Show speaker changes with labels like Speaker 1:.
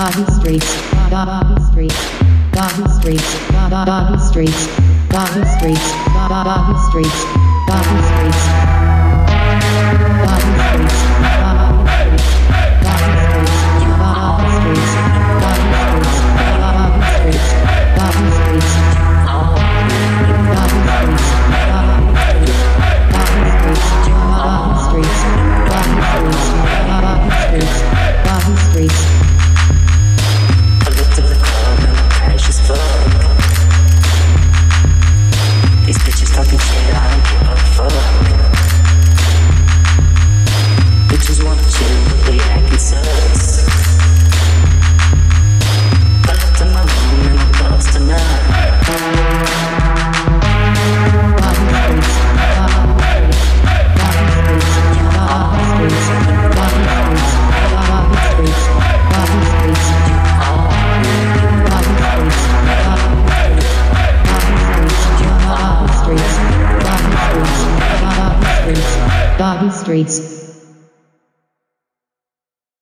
Speaker 1: Doggy Streets, Doggy Streets, Doggy Streets, Doggy Streets, Doggy Streets, Doggy Streets, Doggy Streets. Bobby Streets.